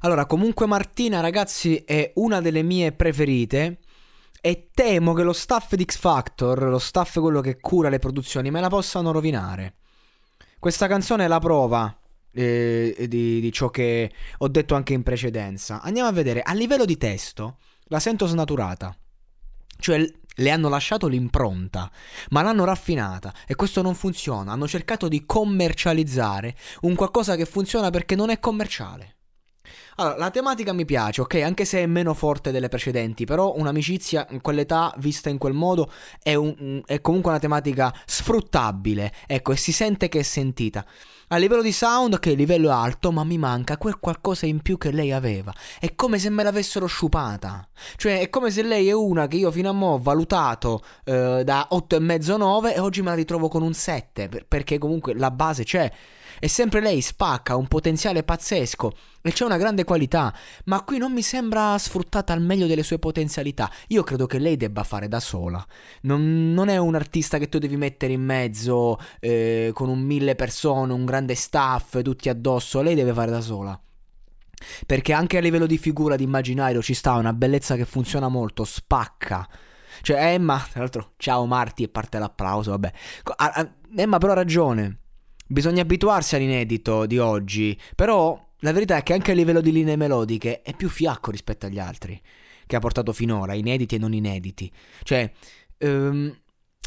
Allora, comunque Martina, ragazzi, è una delle mie preferite. E temo che lo staff di X Factor, lo staff quello che cura le produzioni, me la possano rovinare. Questa canzone è la prova eh, di, di ciò che ho detto anche in precedenza. Andiamo a vedere, a livello di testo, la sento snaturata. Cioè, le hanno lasciato l'impronta, ma l'hanno raffinata e questo non funziona. Hanno cercato di commercializzare un qualcosa che funziona perché non è commerciale. Allora, la tematica mi piace, ok, anche se è meno forte delle precedenti, però un'amicizia in quell'età vista in quel modo è, un, è comunque una tematica sfruttabile, ecco, e si sente che è sentita. A livello di sound, ok, livello alto, ma mi manca quel qualcosa in più che lei aveva. È come se me l'avessero sciupata. Cioè, è come se lei è una che io fino a mo' ho valutato eh, da 8,5-9 e oggi me la ritrovo con un 7, perché comunque la base c'è. E sempre lei spacca, un potenziale pazzesco e c'è una grande qualità, ma qui non mi sembra sfruttata al meglio delle sue potenzialità. Io credo che lei debba fare da sola. Non, non è un artista che tu devi mettere in mezzo eh, con un mille persone, un grande staff, tutti addosso. Lei deve fare da sola. Perché anche a livello di figura, di immaginario, ci sta una bellezza che funziona molto, spacca. Cioè, Emma, tra l'altro, ciao Marti e parte l'applauso, vabbè. Emma però ha ragione. Bisogna abituarsi all'inedito di oggi, però la verità è che anche a livello di linee melodiche è più fiacco rispetto agli altri che ha portato finora, inediti e non inediti. Cioè, um,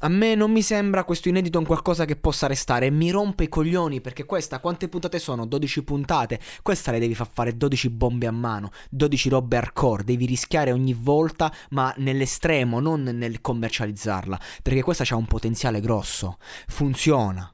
a me non mi sembra questo inedito un qualcosa che possa restare mi rompe i coglioni perché questa quante puntate sono? 12 puntate. Questa le devi far fare 12 bombe a mano, 12 robe hardcore, devi rischiare ogni volta, ma nell'estremo, non nel commercializzarla, perché questa ha un potenziale grosso. Funziona.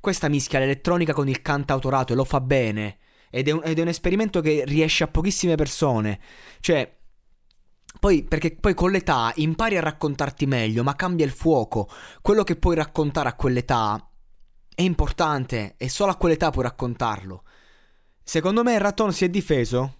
Questa mischia l'elettronica con il cantautorato e lo fa bene. Ed è, un, ed è un esperimento che riesce a pochissime persone. Cioè, poi, perché poi con l'età impari a raccontarti meglio, ma cambia il fuoco. Quello che puoi raccontare a quell'età è importante e solo a quell'età puoi raccontarlo. Secondo me il Raton si è difeso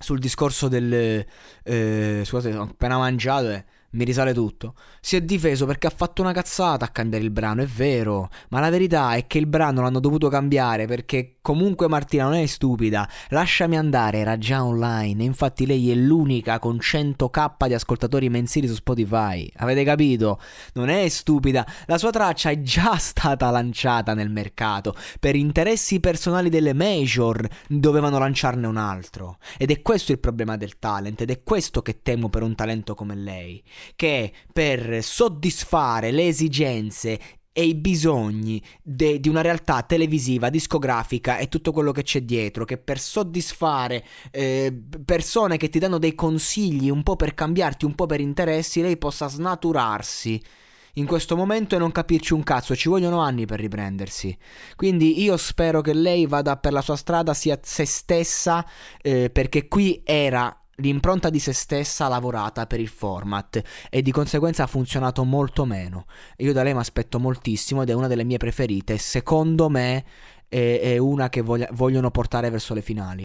sul discorso del... Eh, scusate, ho appena mangiato e mi risale tutto. Si è difeso perché ha fatto una cazzata a cambiare il brano, è vero, ma la verità è che il brano l'hanno dovuto cambiare perché comunque Martina non è stupida. Lasciami andare, era già online, infatti lei è l'unica con 100k di ascoltatori mensili su Spotify. Avete capito? Non è stupida, la sua traccia è già stata lanciata nel mercato. Per interessi personali delle major dovevano lanciarne un altro. Ed è questo il problema del talent ed è questo che temo per un talento come lei che per soddisfare le esigenze e i bisogni de- di una realtà televisiva, discografica e tutto quello che c'è dietro, che per soddisfare eh, persone che ti danno dei consigli un po' per cambiarti, un po' per interessi, lei possa snaturarsi in questo momento e non capirci un cazzo, ci vogliono anni per riprendersi. Quindi io spero che lei vada per la sua strada, sia se stessa, eh, perché qui era l'impronta di se stessa lavorata per il format e di conseguenza ha funzionato molto meno. Io da lei mi aspetto moltissimo ed è una delle mie preferite. Secondo me è, è una che voglia, vogliono portare verso le finali.